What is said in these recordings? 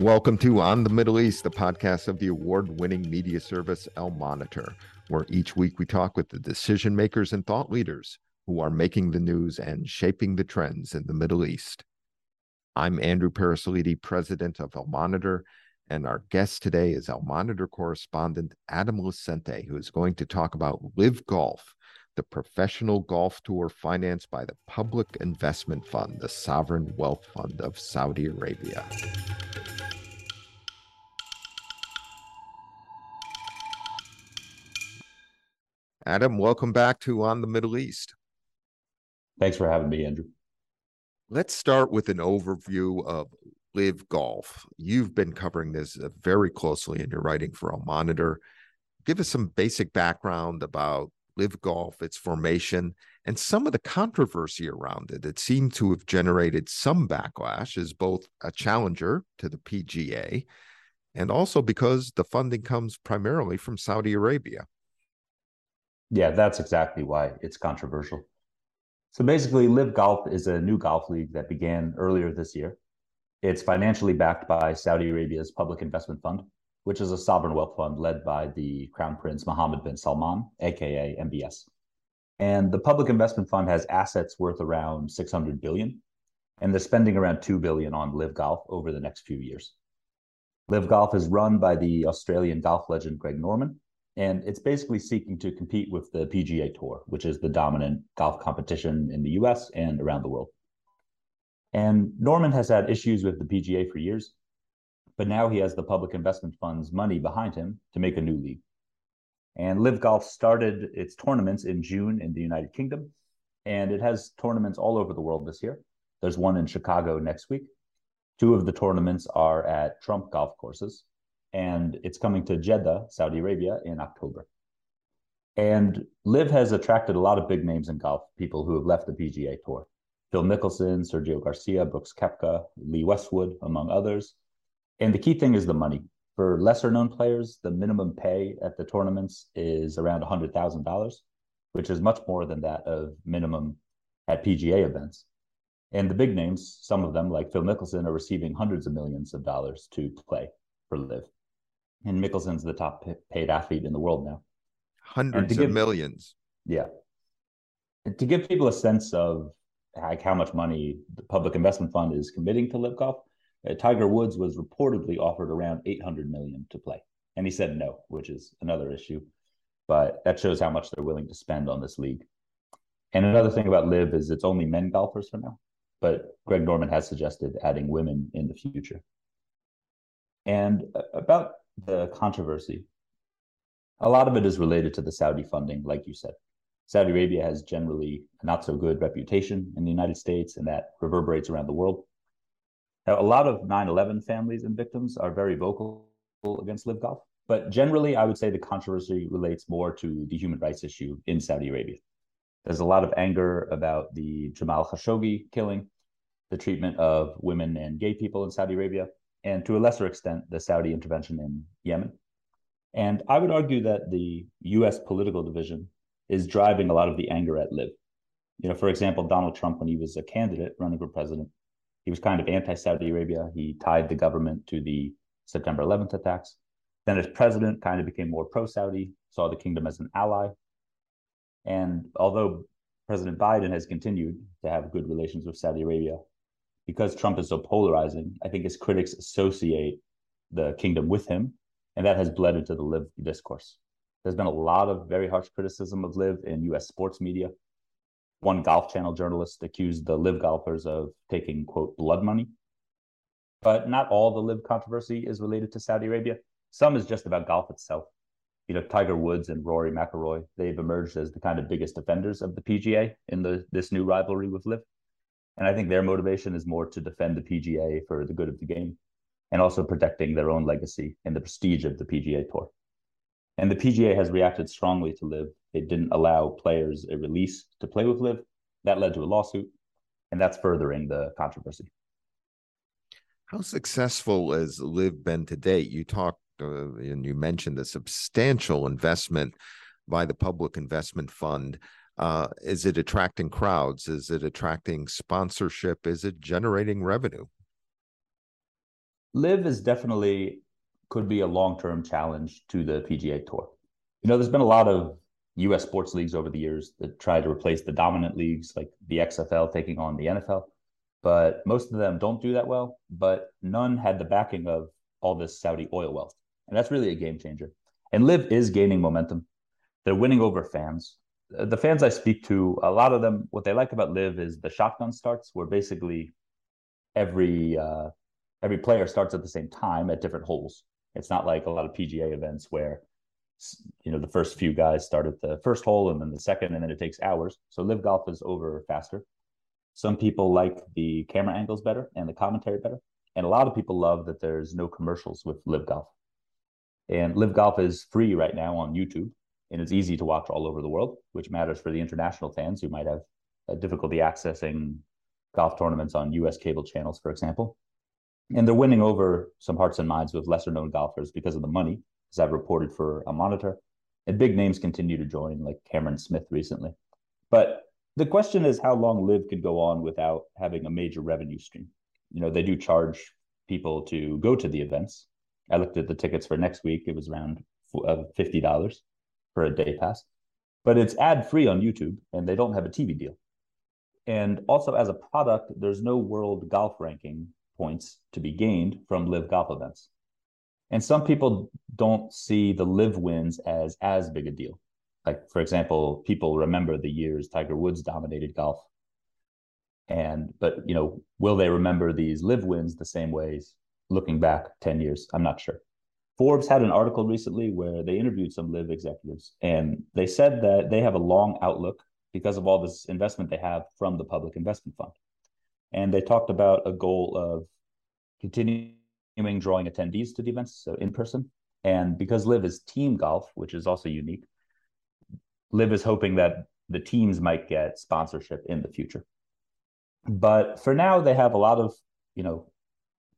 Welcome to On the Middle East, the podcast of the award winning media service Al Monitor, where each week we talk with the decision makers and thought leaders who are making the news and shaping the trends in the Middle East. I'm Andrew Parasiliti, president of Al Monitor, and our guest today is Al Monitor correspondent Adam Lucente, who is going to talk about LIV Golf, the professional golf tour financed by the Public Investment Fund, the sovereign wealth fund of Saudi Arabia. Adam, welcome back to On the Middle East. Thanks for having me, Andrew. Let's start with an overview of LIV Golf. You've been covering this uh, very closely in your writing for Al Monitor. Give us some basic background about LIV Golf, its formation, and some of the controversy around it. It seemed to have generated some backlash as both a challenger to the PGA and also because the funding comes primarily from Saudi Arabia. Yeah, that's exactly why it's controversial. So basically, LIV Golf is a new golf league that began earlier this year. It's financially backed by Saudi Arabia's Public Investment Fund, which is a sovereign wealth fund led by the Crown Prince Mohammed bin Salman, aka MBS. And the Public Investment Fund has assets worth around 600 billion, and they're spending around 2 billion on LIV Golf over the next few years. LIV Golf is run by the Australian golf legend Greg Norman, and it's basically seeking to compete with the PGA Tour, which is the dominant golf competition in the US and around the world. And Norman has had issues with the PGA for years, but now he has the public investment fund's money behind him to make a new league. And LIV Golf started its tournaments in June in the United Kingdom, and it has tournaments all over the world this year. There's one in Chicago next week. Two of the tournaments are at Trump golf courses, and it's coming to Jeddah, Saudi Arabia, in October. And LIV has attracted a lot of big names in golf, people who have left the PGA Tour. Phil Mickelson, Sergio Garcia, Brooks Koepka, Lee Westwood, among others. And the key thing is the money. For lesser known players, the minimum pay at the tournaments is around $100,000, which is much more than that of minimum at PGA events. And the big names, some of them like Phil Mickelson, are receiving hundreds of millions of dollars to play for LIV and Mickelson's the top paid athlete in the world now. Hundreds of give, millions. Yeah. And to give people a sense of like how much money the public investment fund is committing to LIV Golf, uh, Tiger Woods was reportedly offered around 800 million to play, and he said no, which is another issue. But that shows how much they're willing to spend on this league. And another thing about LIV is it's only men golfers for now, but Greg Norman has suggested adding women in the future. And about the controversy, a lot of it is related to the Saudi funding, like you said. Saudi Arabia has generally a not so good reputation in the United States, and that reverberates around the world. Now, a lot of 9 11 families and victims are very vocal against LIV Golf, but generally, I would say the controversy relates more to the human rights issue in Saudi Arabia. There's a lot of anger about the Jamal Khashoggi killing, the treatment of women and gay people in Saudi Arabia, and to a lesser extent, the Saudi intervention in Yemen. And I would argue that the US political division is driving a lot of the anger at LIV. You know, for example, Donald Trump, when he was a candidate running for president, he was kind of anti Saudi Arabia. He tied the government to the September 11th attacks. Then, as president, kind of became more pro Saudi, saw the kingdom as an ally. And although President Biden has continued to have good relations with Saudi Arabia, because Trump is so polarizing, I think his critics associate the kingdom with him, and that has bled into the LIV discourse. There's been a lot of very harsh criticism of LIV in US sports media. One golf channel journalist accused the LIV golfers of taking, quote, blood money. But not all the LIV controversy is related to Saudi Arabia. Some is just about golf itself. You know, Tiger Woods and Rory McIlroy, they've emerged as the kind of biggest defenders of the PGA in the this new rivalry with LIV. And I think their motivation is more to defend the PGA for the good of the game and also protecting their own legacy and the prestige of the PGA Tour. And the PGA has reacted strongly to LIV. It didn't allow players a release to play with LIV. That led to a lawsuit, and that's furthering the controversy. How successful has LIV been to date? You talked uh, and you mentioned the substantial investment by the Public Investment Fund uh, is it attracting crowds? Is it attracting sponsorship? Is it generating revenue? LIV is definitely could be a long-term challenge to the PGA Tour. You know, there's been a lot of U.S. sports leagues over the years that try to replace the dominant leagues, like the XFL taking on the NFL, but most of them don't do that well. But none had the backing of all this Saudi oil wealth, and that's really a game changer. And LIV is gaining momentum. They're winning over fans. The fans I speak to, a lot of them, what they like about LIV is the shotgun starts, where basically every uh, every player starts at the same time at different holes. It's not like a lot of PGA events where you know the first few guys start at the first hole and then the second, and then it takes hours. So LIV golf is over faster. Some people like the camera angles better and the commentary better, and a lot of people love that there's no commercials with LIV golf. And LIV golf is free right now on YouTube, and it's easy to watch all over the world, which matters for the international fans who might have difficulty accessing golf tournaments on U.S. cable channels, for example and they're winning over some hearts and minds with lesser known golfers because of the money, as I've reported for Al Monitor. And big names continue to join, like Cameron Smith recently. But the question is how long LIV could go on without having a major revenue stream. You know, they do charge people to go to the events. I looked at the tickets for next week; it was around uh, fifty dollars for a day pass, but it's ad free on YouTube, and they don't have a TV deal. And also, as a product, there's no world golf ranking points to be gained from LIV golf events. And some people don't see the LIV wins as as big a deal. Like for example, people remember the years Tiger Woods dominated golf. And but you know, will they remember these LIV wins the same ways looking back 10 years? I'm not sure. Forbes had an article recently where they interviewed some LIV executives and they said that they have a long outlook because of all this investment they have from the public investment fund and they talked about a goal of continuing drawing attendees to the events, so in person. And because LIV is team golf, which is also unique, LIV is hoping that the teams might get sponsorship in the future. But for now, they have a lot of, you know,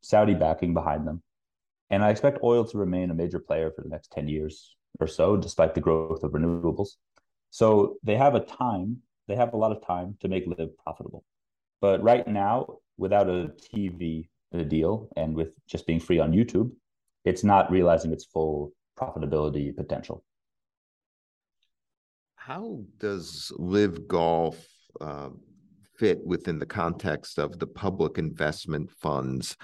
Saudi backing behind them. And I expect oil to remain a major player for the next 10 years or so, despite the growth of renewables. So they have a time, they have a lot of time to make LIV profitable. But right now, without a TV deal and with just being free on YouTube, it's not realizing its full profitability potential. How does LIV Golf uh, fit within the context of the public investment funds,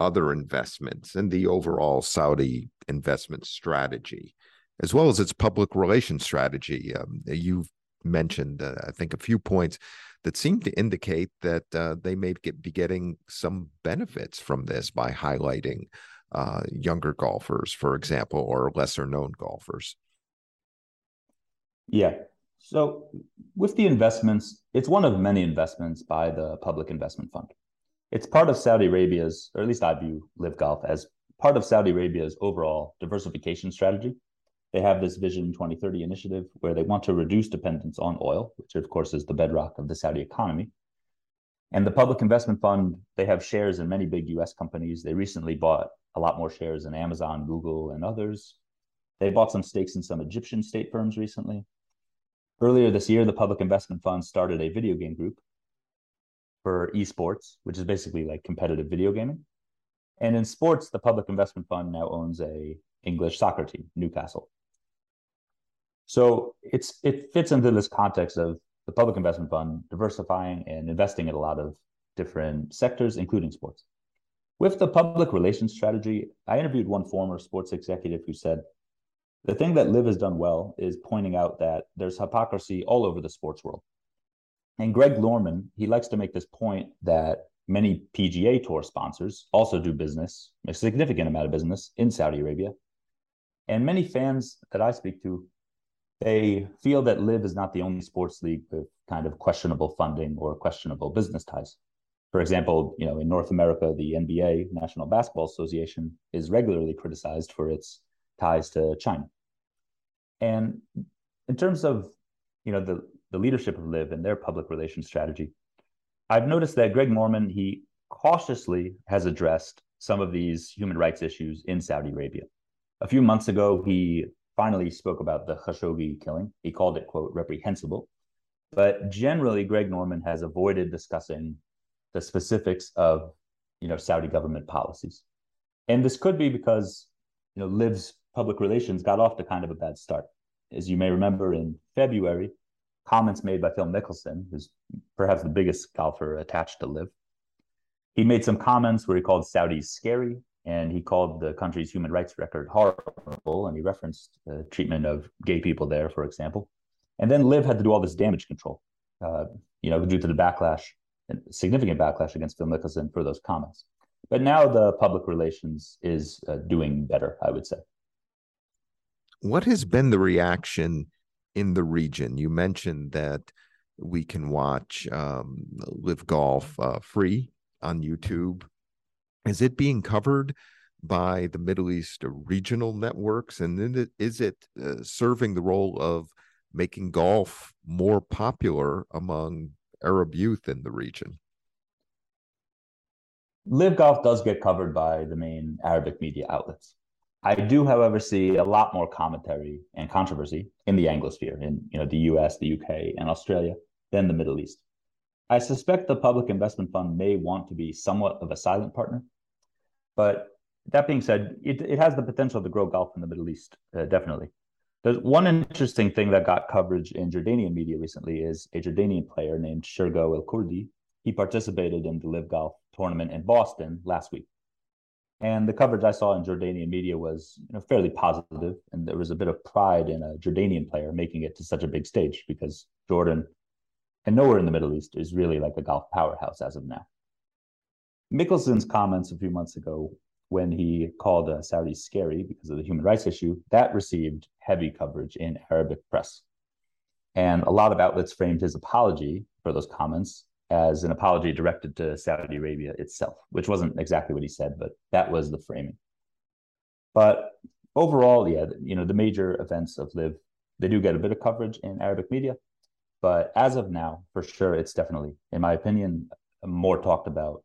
other investments, and the overall Saudi investment strategy, as well as its public relations strategy? Um, you've mentioned, uh, I think, a few points that seem to indicate that uh, they may get, be getting some benefits from this by highlighting uh, younger golfers, for example, or lesser known golfers. Yeah. So with the investments, it's one of many investments by the Public Investment Fund. It's part of Saudi Arabia's, or at least I view LIV Golf as part of Saudi Arabia's overall diversification strategy they have this Vision 2030 initiative where they want to reduce dependence on oil, which of course is the bedrock of the Saudi economy. And the Public Investment Fund, they have shares in many big US companies. They recently bought a lot more shares in Amazon, Google, and others. They bought some stakes in some Egyptian state firms recently. Earlier this year, the Public Investment Fund started a video game group for esports, which is basically like competitive video gaming. And in sports, the Public Investment Fund now owns a English soccer team, Newcastle. So it's it fits into this context of the public investment fund diversifying and investing in a lot of different sectors, including sports. With the public relations strategy, I interviewed one former sports executive who said the thing that LIV has done well is pointing out that there's hypocrisy all over the sports world. And Greg Norman, he likes to make this point that many PGA Tour sponsors also do business, a significant amount of business in Saudi Arabia. And many fans that I speak to they feel that LIV is not the only sports league with kind of questionable funding or questionable business ties. For example, you know, in North America, the NBA, National Basketball Association, is regularly criticized for its ties to China. And in terms of, you know, the, the leadership of LIV and their public relations strategy, I've noticed that Greg Norman, he cautiously has addressed some of these human rights issues in Saudi Arabia. A few months ago, he finally spoke about the Khashoggi killing. He called it, quote, reprehensible. But generally, Greg Norman has avoided discussing the specifics of, you know, Saudi government policies. And this could be because you know LIV's public relations got off to kind of a bad start. As you may remember, in February, comments made by Phil Mickelson, who's perhaps the biggest golfer attached to LIV. he made some comments where he called Saudis scary and he called the country's human rights record horrible, and he referenced the treatment of gay people there, for example. And then LIV had to do all this damage control, uh, you know, due to the backlash, significant backlash against Phil Mickelson for those comments. But now the public relations is uh, doing better, I would say. What has been the reaction in the region? You mentioned that we can watch um, LIV Golf uh, free on YouTube. Is it being covered by the Middle East regional networks? And is it uh, serving the role of making golf more popular among Arab youth in the region? LIV Golf does get covered by the main Arabic media outlets. I do, however, see a lot more commentary and controversy in the Anglosphere, in you know the U.S., the U.K., and Australia, than the Middle East. I suspect the Public Investment Fund may want to be somewhat of a silent partner, but that being said, it, it has the potential to grow golf in the Middle East, uh, definitely. There's one interesting thing that got coverage in Jordanian media recently is a Jordanian player named Shergo El Kurdi. He participated in the LIV Golf tournament in Boston last week. And the coverage I saw in Jordanian media was you know, fairly positive, and there was a bit of pride in a Jordanian player making it to such a big stage because Jordan and nowhere in the Middle East is really like a golf powerhouse as of now. Mickelson's comments a few months ago when he called uh, Saudi scary because of the human rights issue, that received heavy coverage in Arabic press. And a lot of outlets framed his apology for those comments as an apology directed to Saudi Arabia itself, which wasn't exactly what he said, but that was the framing. But overall, yeah, you know, the major events of LIV, they do get a bit of coverage in Arabic media. But as of now, for sure, it's definitely, in my opinion, a more talked about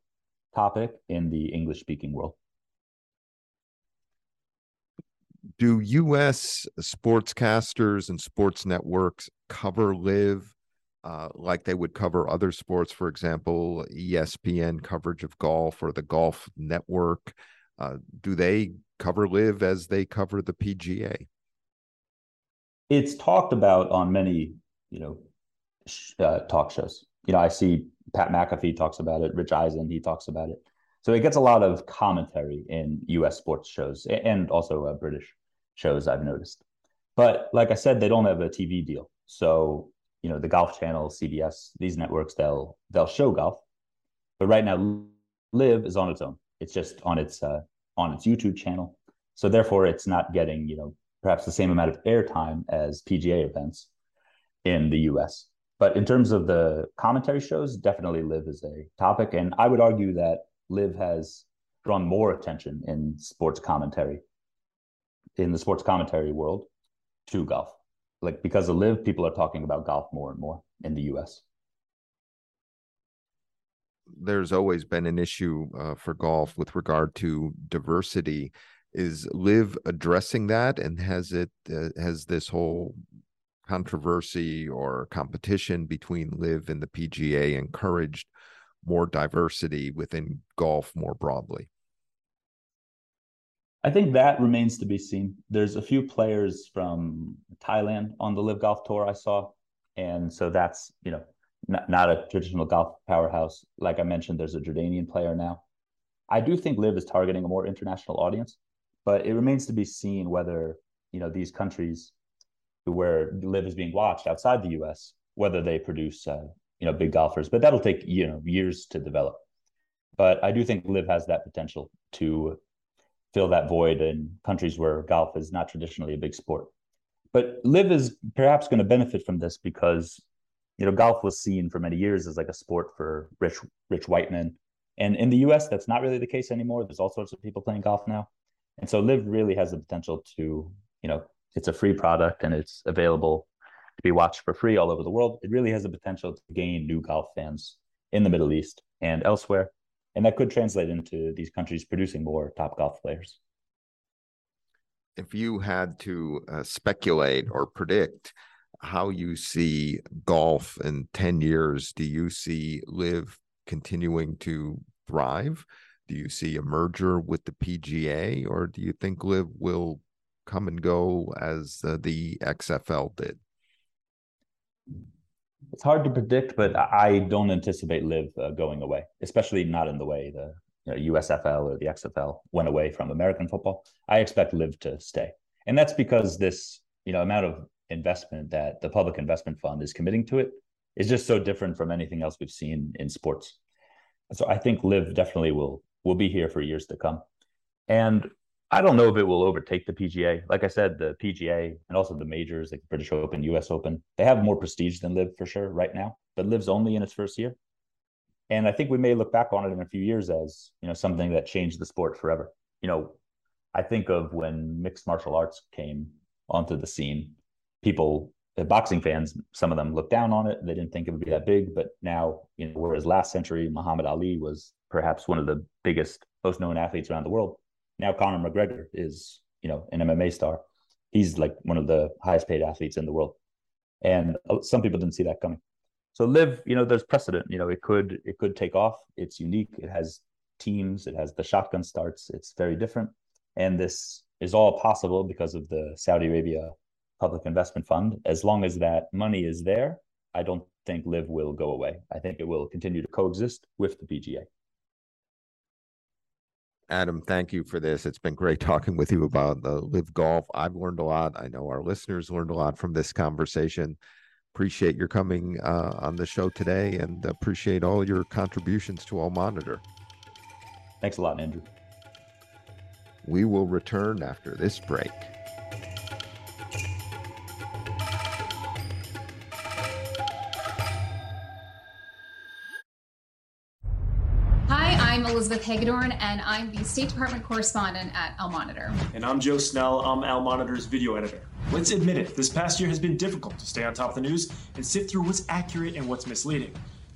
topic in the English speaking world. Do US sportscasters and sports networks cover LIV uh, like they would cover other sports? For example, ESPN coverage of golf or the Golf Network. Uh, do they cover LIV as they cover the PGA? It's talked about on many, you know, uh, talk shows. You know, I see Pat McAfee talks about it, Rich Eisen, he talks about it. So it gets a lot of commentary in US sports shows and also uh, British shows, I've noticed. But like I said, they don't have a TV deal. So, you know, the Golf Channel, CBS, these networks, they'll they'll show golf. But right now, LIV is on its own. It's just on its uh, on its YouTube channel. So therefore, it's not getting you know perhaps the same amount of airtime as PGA events in the US. But in terms of the commentary shows, definitely LIV is a topic. And I would argue that LIV has drawn more attention in sports commentary, in the sports commentary world to golf. Like because of LIV people are talking about golf more and more in the US. There's always been an issue uh, for golf with regard to diversity. Is LIV addressing that, and has it uh, has this whole controversy or competition between LIV and the PGA encouraged more diversity within golf more broadly? I think that remains to be seen. There's a few players from Thailand on the LIV Golf Tour I saw, and so that's you know not, not a traditional golf powerhouse. Like I mentioned, there's a Jordanian player now. I do think LIV is targeting a more international audience, but it remains to be seen whether you know these countries where LIV is being watched outside the U.S. Whether they produce uh, you know big golfers, but that'll take you know years to develop. But I do think LIV has that potential to fill that void in countries where golf is not traditionally a big sport. But LIV is perhaps going to benefit from this because you know golf was seen for many years as like a sport for rich rich white men, and in the U.S. that's not really the case anymore. There's all sorts of people playing golf now, and so LIV really has the potential to you know it's a free product and it's available to be watched for free all over the world. It really has the potential to gain new golf fans in the Middle East and elsewhere. And that could translate into these countries producing more top golf players. If you had to uh, speculate or predict how you see golf in 10 years, do you see LIV continuing to thrive? Do you see a merger with the PGA, or do you think LIV will come and go as uh, the XFL did? It's hard to predict, but I don't anticipate LIV uh, going away, especially not in the way the you know, USFL or the XFL went away from American football. I expect LIV to stay, and that's because this you know amount of investment that the Public Investment Fund is committing to it is just so different from anything else we've seen in sports. So I think LIV definitely will will be here for years to come, and I don't know if it will overtake the PGA. Like I said, the PGA and also the majors, like the British Open, US Open, they have more prestige than LIV for sure right now. But LIV's only in its first year. And I think we may look back on it in a few years as, you know, something that changed the sport forever. You know, I think of when mixed martial arts came onto the scene, people, the boxing fans, some of them looked down on it. They didn't think it would be that big. But now, you know, whereas last century, Muhammad Ali was perhaps one of the biggest, most known athletes around the world now Conor McGregor is, you know, an MMA star. He's like one of the highest paid athletes in the world. And uh, some people didn't see that coming. So LIV, you know, there's precedent. You know, it could it could take off. It's unique. It has teams. It has the shotgun starts. It's very different. And this is all possible because of the Saudi Arabia Public Investment Fund. As long as that money is there, I don't think LIV will go away. I think it will continue to coexist with the PGA. Adam, thank you for this. It's been great talking with you about the LIV golf. I've learned a lot. I know our listeners learned a lot from this conversation. Appreciate your coming uh, on the show today and appreciate all your contributions to Al Monitor. Thanks a lot, Andrew. We will return after this break. Elizabeth Hagedorn, and I'm the State Department correspondent at Al Monitor. And I'm Joe Snell. I'm Al Monitor's video editor. Let's admit it, this past year has been difficult to stay on top of the news and sift through what's accurate and what's misleading.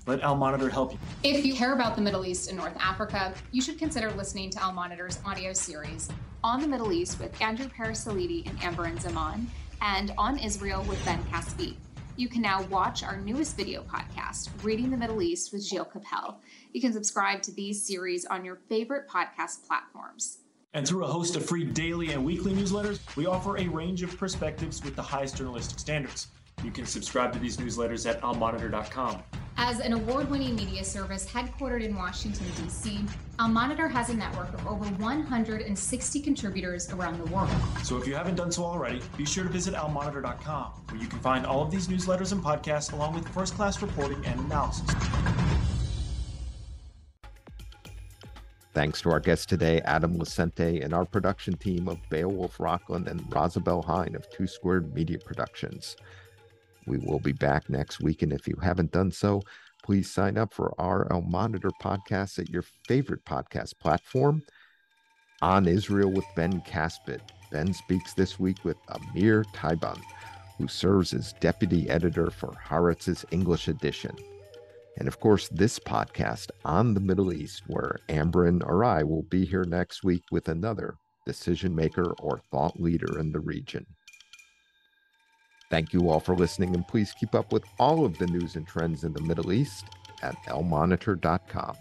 Let Al Monitor help you. If you care about the Middle East and North Africa, you should consider listening to Al Monitor's audio series on the Middle East with Andrew Parasiliti and Amberin Zaman, and on Israel with Ben Caspit. You can now watch our newest video podcast, Reading the Middle East with Gilles Kepel. You can subscribe to these series on your favorite podcast platforms. And through a host of free daily and weekly newsletters, we offer a range of perspectives with the highest journalistic standards. You can subscribe to these newsletters at almonitor.com. As an award winning media service headquartered in Washington, D.C., Al Monitor has a network of over 160 contributors around the world. So if you haven't done so already, be sure to visit almonitor.com, where you can find all of these newsletters and podcasts along with first class reporting and analysis. Thanks to our guest today, Adam Lucente, and our production team of Beowulf Rockland and Rosabelle Hine of Two Squared Media Productions. We will be back next week. And if you haven't done so, please sign up for our Al Monitor podcast at your favorite podcast platform. On Israel with Ben Caspit. Ben speaks this week with Amir Tibon, who serves as deputy editor for Haaretz's English edition. And of course, this podcast on the Middle East, where Amberin or I will be here next week with another decision maker or thought leader in the region. Thank you all for listening, and please keep up with all of the news and trends in the Middle East at almonitor.com.